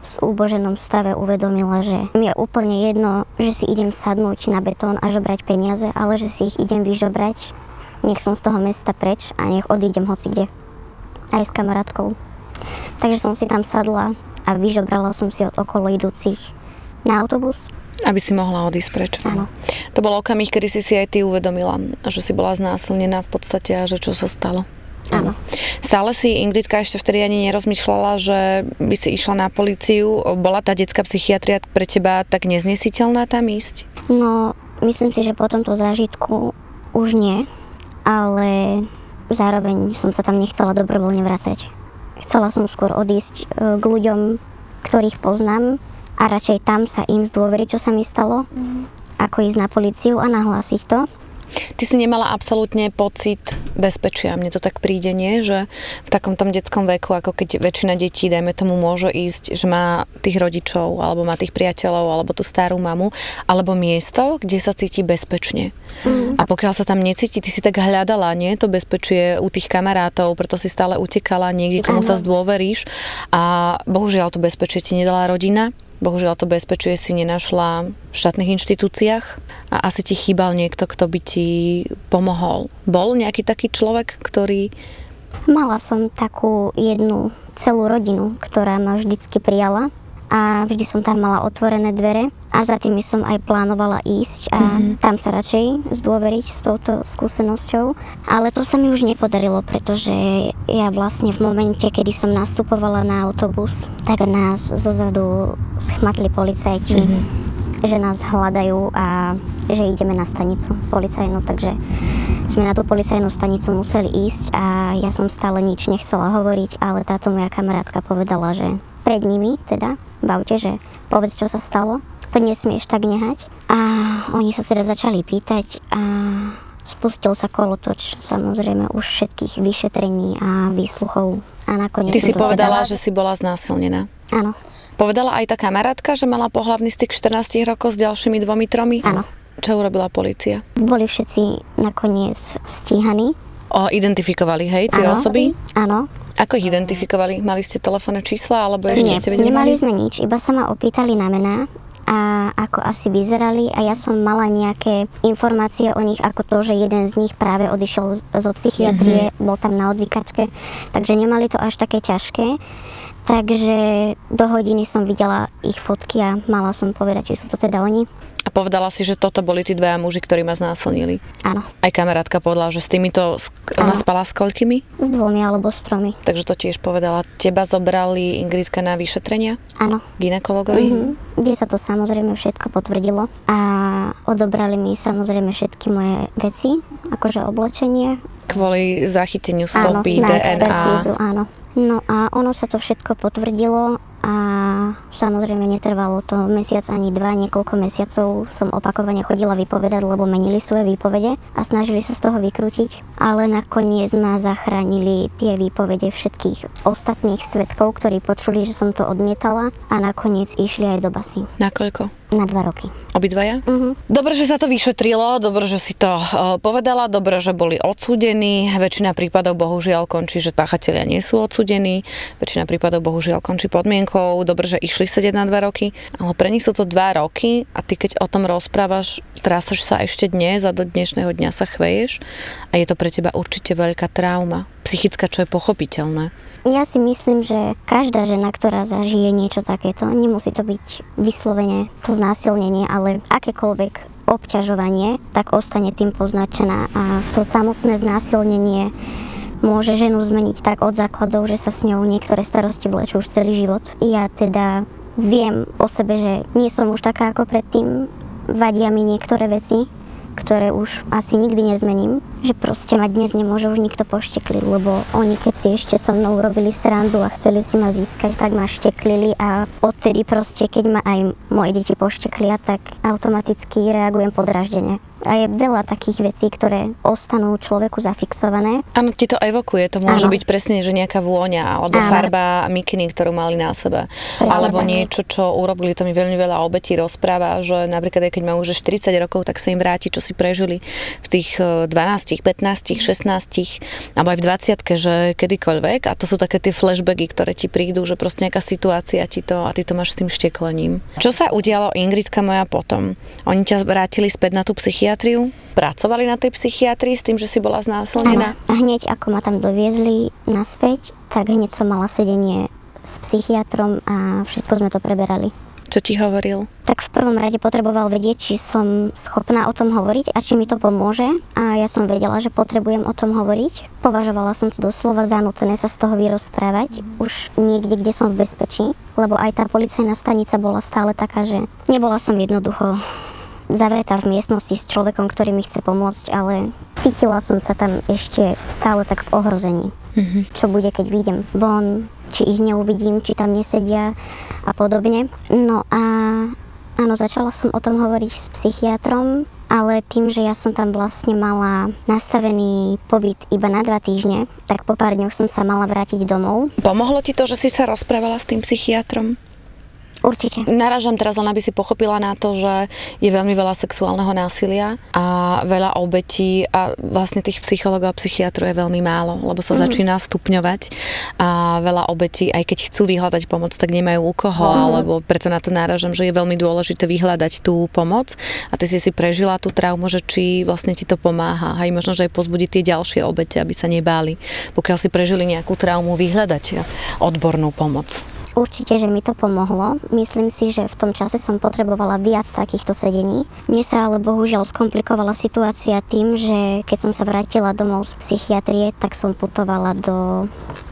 zúboženom stave uvedomila, že mi je úplne jedno, že si idem sadnúť na betón a žobrať peniaze, ale že si ich idem vyžobrať. Nech som z toho mesta preč a nech odídem hoci kde. Aj s kamarátkou. Takže som si tam sadla a vyžobrala som si od okolo idúcich na autobus. Aby si mohla odísť preč. Áno. To bol okamih, kedy si si aj ty uvedomila, že si bola znásilnená v podstate a že čo sa stalo. Áno. Stále si Ingridka ešte vtedy ani nerozmýšľala, že by si išla na políciu. Bola tá detská psychiatria pre teba tak neznesiteľná tam ísť? No, myslím si, že po tomto zážitku už nie, ale zároveň som sa tam nechcela dobrovoľne vracať. Chcela som skôr odísť e, k ľuďom, ktorých poznám a radšej tam sa im zdôveriť, čo sa mi stalo, ako ísť na políciu a nahlásiť to. Ty si nemala absolútne pocit bezpečia. Mne to tak príde, nie? Že v takom tom detskom veku, ako keď väčšina detí, dajme tomu, môže ísť, že má tých rodičov, alebo má tých priateľov, alebo tú starú mamu, alebo miesto, kde sa cíti bezpečne. Mm. A pokiaľ sa tam necíti, ty si tak hľadala, nie? To bezpečie u tých kamarátov, preto si stále utekala niekde, komu sa Áno. zdôveríš. A bohužiaľ to bezpečie ti nedala rodina. Bohužiaľ to bezpečie si nenašla v štátnych inštitúciách a asi ti chýbal niekto, kto by ti pomohol. Bol nejaký taký človek, ktorý... Mala som takú jednu celú rodinu, ktorá ma vždycky prijala a vždy som tam mala otvorené dvere a za tými som aj plánovala ísť a mm-hmm. tam sa radšej zdôveriť s touto skúsenosťou. Ale to sa mi už nepodarilo, pretože ja vlastne v momente, kedy som nastupovala na autobus, tak nás zozadu schmatli policajti. Mm-hmm že nás hľadajú a že ideme na stanicu policajnú, takže sme na tú policajnú stanicu museli ísť a ja som stále nič nechcela hovoriť, ale táto moja kamarátka povedala, že pred nimi teda, bavte, že povedz, čo sa stalo, to nesmieš tak nehať. A oni sa teda začali pýtať a spustil sa kolotoč samozrejme už všetkých vyšetrení a výsluchov a nakoniec... Ty si povedala, teda... že si bola znásilnená. Áno. Povedala aj tá kamarátka, že mala pohlavný styk 14 rokov s ďalšími dvomi, tromi? Áno. Čo urobila policia? Boli všetci nakoniec stíhaní. O, identifikovali, hej, tie osoby? Áno. Ako ich identifikovali? Mali ste telefónne čísla, alebo ešte Nie, ste vedeli? nemali sme nič, iba sa ma opýtali na mená a ako asi vyzerali a ja som mala nejaké informácie o nich ako to, že jeden z nich práve odišiel zo psychiatrie, mm-hmm. bol tam na odvykačke, takže nemali to až také ťažké. Takže do hodiny som videla ich fotky a mala som povedať, či sú to teda oni. A povedala si, že toto boli tí dvaja muži, ktorí ma znásilnili. Áno. Aj kamarátka povedala, že s týmito, ona Áno. spala s koľkými? S dvomi alebo s tromi. Takže to tiež povedala. Teba zobrali Ingridka na vyšetrenia? Áno. Ginekologovi? Mhm. Kde sa to samozrejme všetko potvrdilo. A odobrali mi samozrejme všetky moje veci, akože oblečenie. Kvôli zachyteniu stopy, áno, DNA. Áno. No a ono sa to všetko potvrdilo a samozrejme netrvalo to mesiac ani dva, niekoľko mesiacov som opakovane chodila vypovedať, lebo menili svoje výpovede a snažili sa z toho vykrútiť, ale nakoniec ma zachránili tie výpovede všetkých ostatných svetkov, ktorí počuli, že som to odmietala a nakoniec išli aj do basy. Na koľko? Na dva roky. Obidvaja? Uh-huh. Dobre, že sa to vyšetrilo, dobre, že si to uh, povedala, dobre, že boli odsúdení. Väčšina prípadov bohužiaľ končí, že páchatelia nie sú odsúdení. Väčšina prípadov bohužiaľ končí podmienkou. Dobre, že išli sedieť na dva roky, ale pre nich sú to dva roky a ty keď o tom rozprávaš, trásaš sa ešte dnes a do dnešného dňa sa chveješ a je to pre teba určite veľká trauma. Psychická, čo je pochopiteľné. Ja si myslím, že každá žena, ktorá zažije niečo takéto, nemusí to byť vyslovene to znásilnenie, ale akékoľvek obťažovanie, tak ostane tým poznačená. A to samotné znásilnenie môže ženu zmeniť tak od základov, že sa s ňou niektoré starosti vlečú už celý život. Ja teda viem o sebe, že nie som už taká ako predtým, vadia mi niektoré veci, ktoré už asi nikdy nezmením, že proste ma dnes nemôže už nikto poštekliť, lebo oni keď si ešte so mnou robili srandu a chceli si ma získať, tak ma šteklili a odtedy proste, keď ma aj moje deti pošteklia, tak automaticky reagujem podraždene. A je veľa takých vecí, ktoré ostanú človeku zafixované. Áno, ti to evokuje. To môže ano. byť presne, že nejaká vôňa, alebo ano. farba mikiny, ktorú mali na sebe. Presne alebo tak. niečo, čo urobili, to mi veľmi veľa obetí rozpráva, že napríklad aj keď majú už 40 rokov, tak sa im vráti, čo si prežili v tých 12, 15, 16 alebo aj v 20 že kedykoľvek. A to sú také tie flashbacky, ktoré ti prídu, že proste nejaká situácia ti to a ty to máš s tým šteklením. Čo sa udialo Ingridka moja potom? Oni ťa vrátili späť na tú psychiatriu psychiatriu? Pracovali na tej psychiatrii s tým, že si bola znásilnená? Áno. Hneď ako ma tam doviezli naspäť, tak hneď som mala sedenie s psychiatrom a všetko sme to preberali. Čo ti hovoril? Tak v prvom rade potreboval vedieť, či som schopná o tom hovoriť a či mi to pomôže. A ja som vedela, že potrebujem o tom hovoriť. Považovala som to doslova za nutné sa z toho vyrozprávať. Už niekde, kde som v bezpečí. Lebo aj tá policajná stanica bola stále taká, že nebola som jednoducho zavretá v miestnosti s človekom, ktorý mi chce pomôcť, ale cítila som sa tam ešte stále tak v ohrození. Mm-hmm. Čo bude, keď vyjdem von, či ich neuvidím, či tam nesedia a podobne. No a áno, začala som o tom hovoriť s psychiatrom, ale tým, že ja som tam vlastne mala nastavený pobyt iba na dva týždne, tak po pár dňoch som sa mala vrátiť domov. Pomohlo ti to, že si sa rozprávala s tým psychiatrom? Určite. Naražam teraz len, aby si pochopila na to, že je veľmi veľa sexuálneho násilia a veľa obetí a vlastne tých psychologov a psychiatrov je veľmi málo, lebo sa mm. začína stupňovať a veľa obetí, aj keď chcú vyhľadať pomoc, tak nemajú u koho, mm. alebo preto na to náražam, že je veľmi dôležité vyhľadať tú pomoc a ty si si prežila tú traumu, že či vlastne ti to pomáha. Aj možno, že aj pozbudiť tie ďalšie obete, aby sa nebáli. Pokiaľ si prežili nejakú traumu, vyhľadať odbornú pomoc. Určite, že mi to pomohlo. Myslím si, že v tom čase som potrebovala viac takýchto sedení. Mne sa ale bohužiaľ skomplikovala situácia tým, že keď som sa vrátila domov z psychiatrie, tak som putovala do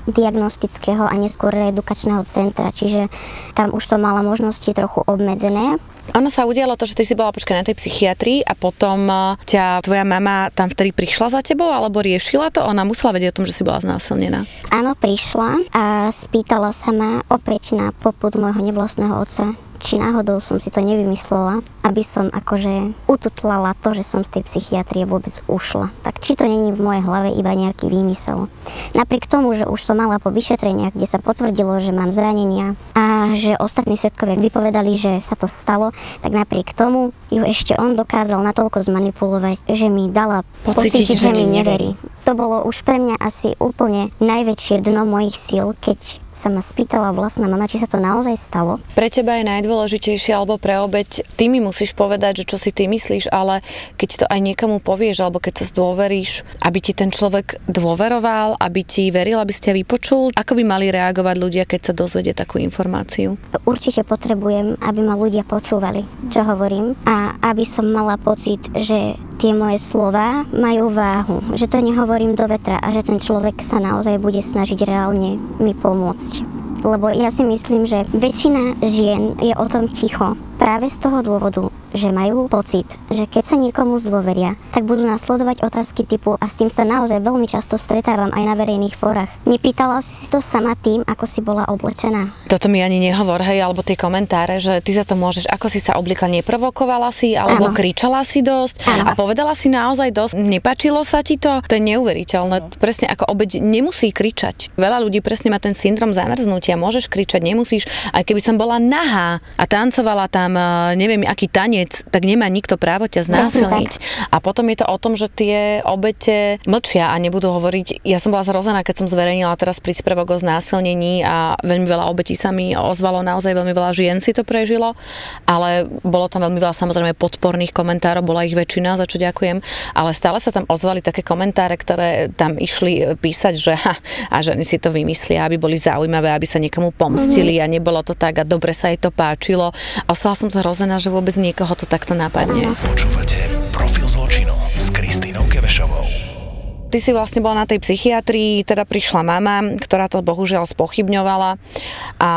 diagnostického a neskôr reedukačného centra, čiže tam už som mala možnosti trochu obmedzené. Ono sa udialo to, že ty si bola počkaj na tej psychiatrii a potom eh, ťa tvoja mama tam vtedy prišla za tebou alebo riešila to? Ona musela vedieť o tom, že si bola znásilnená. Áno, prišla a spýtala sa ma opäť na poput môjho nevlastného otca, či náhodou som si to nevymyslela, aby som akože ututlala to, že som z tej psychiatrie vôbec ušla. Tak či to není v mojej hlave iba nejaký výmysel. Napriek tomu, že už som mala po vyšetreniach, kde sa potvrdilo, že mám zranenia a že ostatní svetkovia vypovedali, že sa to stalo, tak napriek tomu ju ešte on dokázal natoľko zmanipulovať, že mi dala pocítiť, pocítiť že, mi neverí. To bolo už pre mňa asi úplne najväčšie dno mojich síl, keď sa ma spýtala vlastná mama, či sa to naozaj stalo. Pre teba je najdôležitejšie alebo pre obeď, ty mi musíš povedať, že čo si ty myslíš, ale keď to aj niekomu povieš alebo keď sa zdôveríš, aby ti ten človek dôveroval, aby ti veril, aby ste vypočul, ako by mali reagovať ľudia, keď sa dozvedie takú informáciu? Určite potrebujem, aby ma ľudia počúvali, čo hovorím a aby som mala pocit, že tie moje slova majú váhu, že to nehovorím do vetra a že ten človek sa naozaj bude snažiť reálne mi pomôcť. Lebo ja si myslím, že väčšina žien je o tom ticho. Práve z toho dôvodu, že majú pocit, že keď sa niekomu zdôveria, tak budú nasledovať otázky typu a s tým sa naozaj veľmi často stretávam aj na verejných fórach. Nepýtala si si to sama tým, ako si bola oblečená? Toto mi ani nehovor, hej, alebo tie komentáre, že ty za to môžeš, ako si sa oblikla, neprovokovala si, alebo ano. kričala si dosť ano. a povedala si naozaj dosť, nepačilo sa ti to, to je neuveriteľné. Presne ako obeď nemusí kričať. Veľa ľudí presne má ten syndrom zamrznutia, môžeš kričať, nemusíš, aj keby som bola nahá a tancovala tam, eh, neviem, aký tanec, koniec, tak nemá nikto právo ťa znásilniť. A potom je to o tom, že tie obete mlčia a nebudú hovoriť. Ja som bola zrozená, keď som zverejnila teraz príspevok o znásilnení a veľmi veľa obetí sa mi ozvalo, naozaj veľmi veľa žien si to prežilo, ale bolo tam veľmi veľa samozrejme podporných komentárov, bola ich väčšina, za čo ďakujem, ale stále sa tam ozvali také komentáre, ktoré tam išli písať, že ha, a ženy si to vymyslia, aby boli zaujímavé, aby sa niekomu pomstili mm-hmm. a nebolo to tak a dobre sa jej to páčilo. A ostala som zhrozená, že vôbec niekoho ho to takto napadne. Počúvate Profil zločinu s Kristýnou Kevešovou. Ty si vlastne bola na tej psychiatrii, teda prišla mama, ktorá to bohužiaľ spochybňovala. A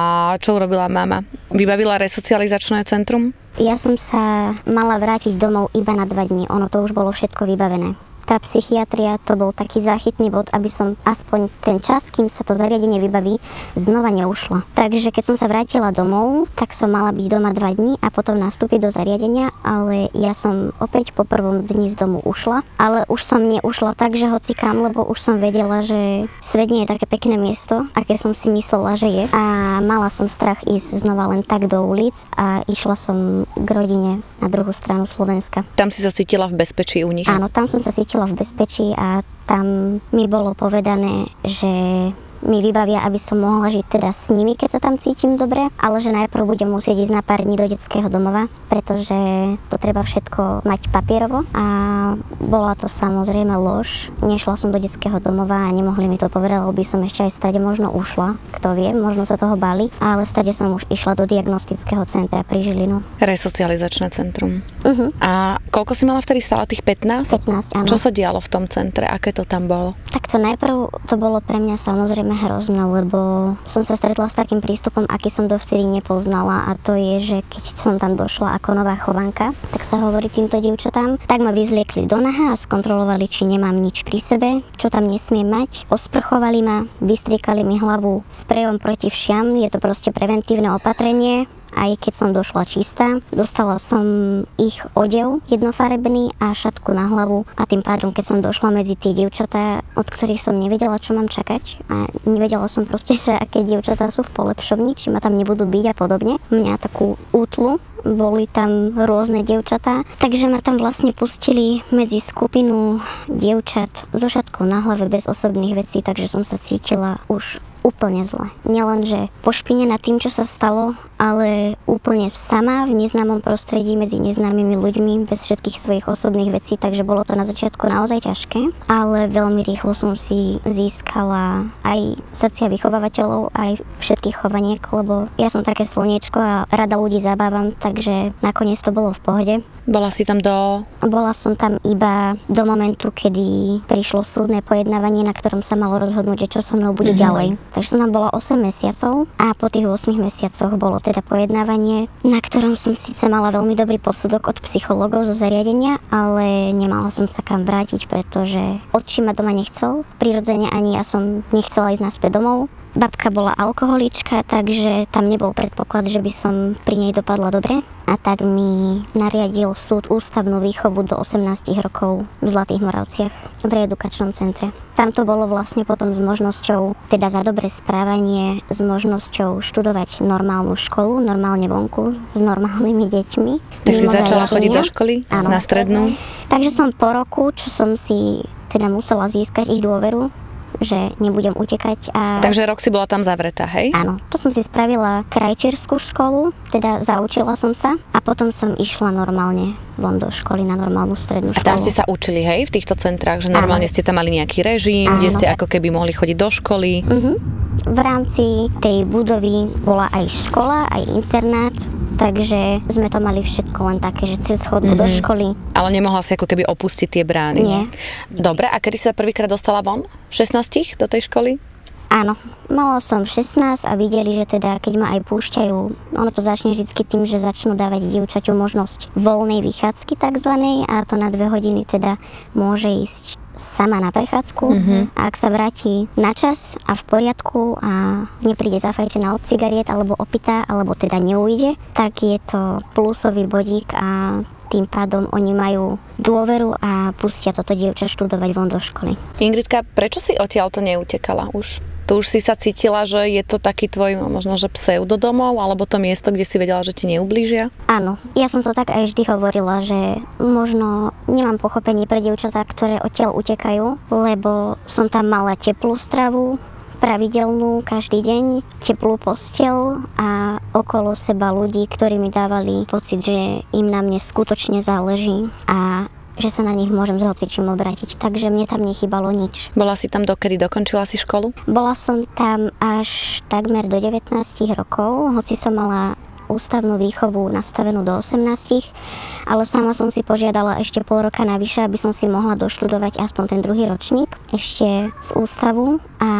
čo urobila mama? Vybavila resocializačné centrum? Ja som sa mala vrátiť domov iba na dva dní. Ono to už bolo všetko vybavené tá psychiatria to bol taký záchytný bod, aby som aspoň ten čas, kým sa to zariadenie vybaví, znova neušla. Takže keď som sa vrátila domov, tak som mala byť doma dva dní a potom nastúpiť do zariadenia, ale ja som opäť po prvom dni z domu ušla, ale už som neušla tak, že hoci kam, lebo už som vedela, že svet nie je také pekné miesto, aké som si myslela, že je. A mala som strach ísť znova len tak do ulic a išla som k rodine na druhú stranu Slovenska. Tam si sa cítila v bezpečí u nich? Áno, tam som sa cítila cítila v bezpečí a tam mi bolo povedané, že mi vybavia, aby som mohla žiť teda s nimi, keď sa tam cítim dobre, ale že najprv budem musieť ísť na pár dní do detského domova, pretože to treba všetko mať papierovo a bola to samozrejme lož. Nešla som do detského domova a nemohli mi to povedať, lebo by som ešte aj stade možno ušla, kto vie, možno sa toho bali, ale stade som už išla do diagnostického centra pri Žilinu. Resocializačné centrum. Uh-huh. A koľko si mala vtedy stále tých 15? 15, áno. Čo sa dialo v tom centre? Aké to tam bolo? Tak to najprv to bolo pre mňa samozrejme samozrejme hrozné, lebo som sa stretla s takým prístupom, aký som dovtedy nepoznala a to je, že keď som tam došla ako nová chovanka, tak sa hovorí týmto dievčatám, tak ma vyzliekli do naha a skontrolovali, či nemám nič pri sebe, čo tam nesmiem mať. Osprchovali ma, vystriekali mi hlavu sprejom proti všiam, je to proste preventívne opatrenie, aj keď som došla čistá. Dostala som ich odev jednofarebný a šatku na hlavu a tým pádom, keď som došla medzi tie dievčatá, od ktorých som nevedela, čo mám čakať a nevedela som proste, že aké dievčatá sú v polepšovni, či ma tam nebudú byť a podobne. Mňa takú útlu boli tam rôzne dievčatá, takže ma tam vlastne pustili medzi skupinu dievčat so šatkou na hlave bez osobných vecí, takže som sa cítila už úplne zle. Nielen, že pošpinená tým, čo sa stalo, ale úplne sama v neznámom prostredí medzi neznámymi ľuďmi bez všetkých svojich osobných vecí, takže bolo to na začiatku naozaj ťažké, ale veľmi rýchlo som si získala aj srdcia vychovávateľov, aj všetkých chovaniek, lebo ja som také slniečko a rada ľudí zabávam, takže nakoniec to bolo v pohode. Bola si tam do... Bola som tam iba do momentu, kedy prišlo súdne pojednávanie, na ktorom sa malo rozhodnúť, že čo so mnou bude mm-hmm. ďalej. Takže som tam bola 8 mesiacov a po tých 8 mesiacoch bolo teda pojednávanie, na ktorom som síce mala veľmi dobrý posudok od psychológov zo zariadenia, ale nemala som sa kam vrátiť, pretože otčí ma doma nechcel. Prirodzene ani ja som nechcela ísť naspäť domov. Babka bola alkoholička, takže tam nebol predpoklad, že by som pri nej dopadla dobre. A tak mi nariadil súd ústavnú výchovu do 18 rokov v Zlatých Moravciach v reedukačnom centre. Tam to bolo vlastne potom s možnosťou, teda za dobré správanie, s možnosťou študovať normálnu školu, normálne vonku, s normálnymi deťmi. Tak si začala chodiť do školy? Áno. Na strednú? Takže som po roku, čo som si teda musela získať ich dôveru, že nebudem utekať. A... Takže rok si bola tam zavretá, hej? Áno, to som si spravila krajčírskú školu, teda zaučila som sa a potom som išla normálne von do školy na normálnu strednú školu. A tam ste sa učili, hej, v týchto centrách, že normálne Áno. ste tam mali nejaký režim, Áno. kde ste ako keby mohli chodiť do školy? Uh-huh. V rámci tej budovy bola aj škola, aj internát, takže sme to mali všetko len také, že cez chodbu mm-hmm. do mhm. školy. Ale nemohla si ako keby opustiť tie brány. Nie. Dobre, a kedy sa prvýkrát dostala von? 16 do tej školy? Áno, mala som 16 a videli, že teda keď ma aj púšťajú, ono to začne vždycky tým, že začnú dávať dievčaťu možnosť voľnej vychádzky takzvanej a to na dve hodiny teda môže ísť sama na prechádzku mm-hmm. a ak sa vráti na čas a v poriadku a nepríde zafajčená od cigariet alebo opitá, alebo teda neujde, tak je to plusový bodík a tým pádom oni majú dôveru a pustia toto dievča študovať von do školy. Ingridka, prečo si odtiaľ to neutekala už? To už si sa cítila, že je to taký tvoj možno, že pseudodomov, alebo to miesto, kde si vedela, že ti neublížia? Áno, ja som to tak aj vždy hovorila, že možno nemám pochopenie pre dievčatá, ktoré odtiaľ utekajú, lebo som tam mala teplú stravu, pravidelnú, každý deň, teplú postel a okolo seba ľudí, ktorí mi dávali pocit, že im na mne skutočne záleží a že sa na nich môžem s hocičím obrátiť, takže mne tam nechybalo nič. Bola si tam dokedy dokončila si školu? Bola som tam až takmer do 19 rokov, hoci som mala ústavnú výchovu nastavenú do 18, ale sama som si požiadala ešte pol roka navyše, aby som si mohla doštudovať aspoň ten druhý ročník ešte z ústavu a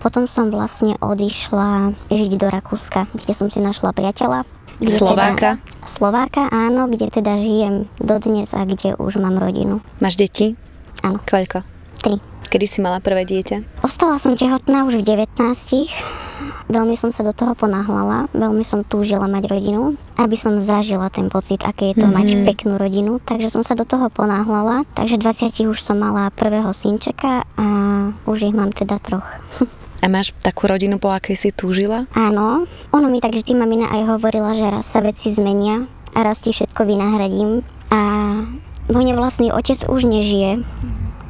potom som vlastne odišla žiť do Rakúska, kde som si našla priateľa, kde Slováka? Teda, Slováka, áno, kde teda žijem dodnes a kde už mám rodinu. Máš deti? Áno. Koľko? Tri. Kedy si mala prvé dieťa? Ostala som tehotná už v 19. Veľmi som sa do toho ponáhľala, veľmi som túžila mať rodinu, aby som zažila ten pocit, aké je to mm-hmm. mať peknú rodinu, takže som sa do toho ponáhľala. Takže 20 už som mala prvého synčeka a už ich mám teda troch. A máš takú rodinu, po akej si túžila? Áno. Ono mi tak vždy mamina aj hovorila, že raz sa veci zmenia a raz ti všetko vynahradím. A môj vlastný otec už nežije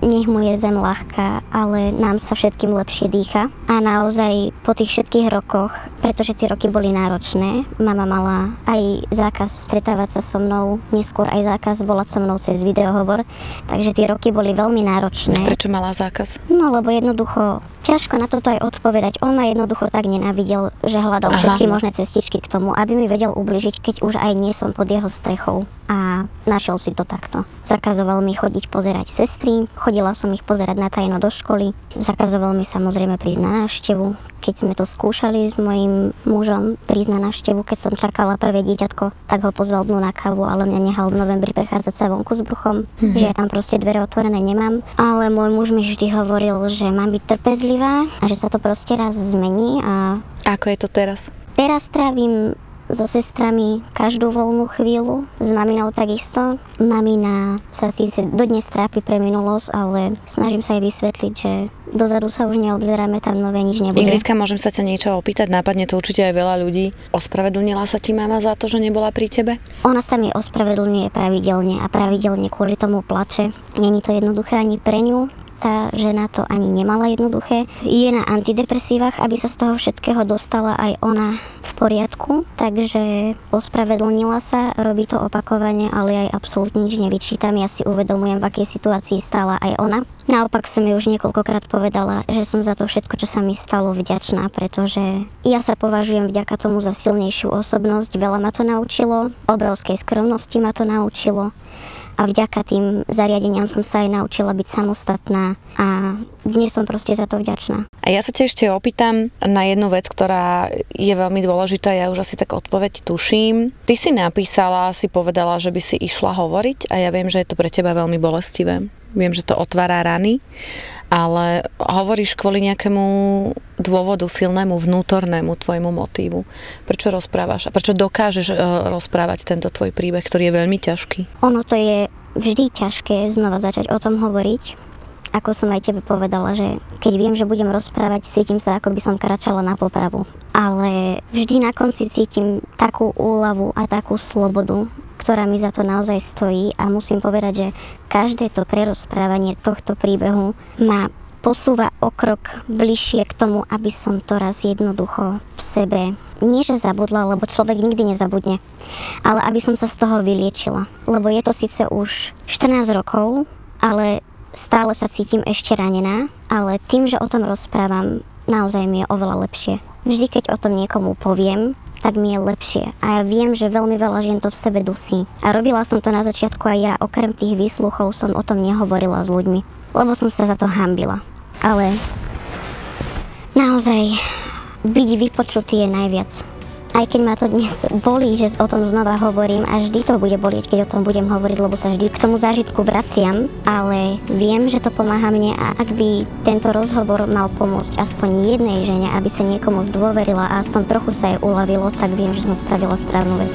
nech mu je zem ľahká, ale nám sa všetkým lepšie dýcha. A naozaj po tých všetkých rokoch, pretože tie roky boli náročné, mama mala aj zákaz stretávať sa so mnou, neskôr aj zákaz volať so mnou cez videohovor, takže tie roky boli veľmi náročné. Prečo mala zákaz? No lebo jednoducho ťažko na toto aj odpovedať. On ma jednoducho tak nenávidel, že hľadal Aha. všetky možné cestičky k tomu, aby mi vedel ubližiť, keď už aj nie som pod jeho strechou. A našiel si to takto. Zakazoval mi chodiť pozerať sestry, chodila som ich pozerať na tajno do školy, zakazoval mi samozrejme prísť na návštevu, keď sme to skúšali s mojim mužom prísť na návštevu, keď som čakala prvé dieťatko, tak ho pozval dnu na kávu, ale mňa nehal v novembri prechádzať sa vonku s bruchom, mm-hmm. že ja tam proste dvere otvorené nemám. Ale môj muž mi vždy hovoril, že mám byť trpezlivá a že sa to proste raz zmení a... Ako je to teraz? Teraz trávim so sestrami každú voľnú chvíľu, s maminou takisto. Mamina sa síce dodnes trápi pre minulosť, ale snažím sa jej vysvetliť, že dozadu sa už neobzeráme, tam nové nič nebude. Ingridka, môžem sa ťa niečo opýtať? Nápadne to určite aj veľa ľudí. Ospravedlnila sa ti mama za to, že nebola pri tebe? Ona sa mi ospravedlňuje pravidelne a pravidelne kvôli tomu plače. Není to jednoduché ani pre ňu, tá žena to ani nemala jednoduché. Je na antidepresívach, aby sa z toho všetkého dostala aj ona v poriadku, takže ospravedlnila sa, robí to opakovane, ale aj absolútne nič nevyčítam. Ja si uvedomujem, v akej situácii stála aj ona. Naopak som jej už niekoľkokrát povedala, že som za to všetko, čo sa mi stalo, vďačná, pretože ja sa považujem vďaka tomu za silnejšiu osobnosť. Veľa ma to naučilo, obrovskej skromnosti ma to naučilo a vďaka tým zariadeniam som sa aj naučila byť samostatná a dnes som proste za to vďačná. A ja sa ťa ešte opýtam na jednu vec, ktorá je veľmi dôležitá, ja už asi tak odpoveď tuším. Ty si napísala, si povedala, že by si išla hovoriť a ja viem, že je to pre teba veľmi bolestivé. Viem, že to otvára rany ale hovoríš kvôli nejakému dôvodu silnému, vnútornému tvojmu motívu. Prečo rozprávaš a prečo dokážeš uh, rozprávať tento tvoj príbeh, ktorý je veľmi ťažký? Ono to je vždy ťažké znova začať o tom hovoriť. Ako som aj tebe povedala, že keď viem, že budem rozprávať, cítim sa, ako by som karačala na popravu. Ale vždy na konci cítim takú úľavu a takú slobodu, ktorá mi za to naozaj stojí a musím povedať, že každé to prerozprávanie tohto príbehu ma posúva o krok bližšie k tomu, aby som to raz jednoducho v sebe, nie že zabudla, lebo človek nikdy nezabudne, ale aby som sa z toho vyliečila. Lebo je to síce už 14 rokov, ale stále sa cítim ešte ranená, ale tým, že o tom rozprávam, naozaj mi je oveľa lepšie. Vždy, keď o tom niekomu poviem, tak mi je lepšie. A ja viem, že veľmi veľa žien to v sebe dusí. A robila som to na začiatku aj ja, okrem tých výsluchov som o tom nehovorila s ľuďmi, lebo som sa za to hambila. Ale naozaj byť vypočutý je najviac. Aj keď ma to dnes bolí, že o tom znova hovorím a vždy to bude bolieť, keď o tom budem hovoriť, lebo sa vždy k tomu zážitku vraciam, ale viem, že to pomáha mne a ak by tento rozhovor mal pomôcť aspoň jednej žene, aby sa niekomu zdôverila a aspoň trochu sa jej uľavilo, tak viem, že som spravila správnu vec.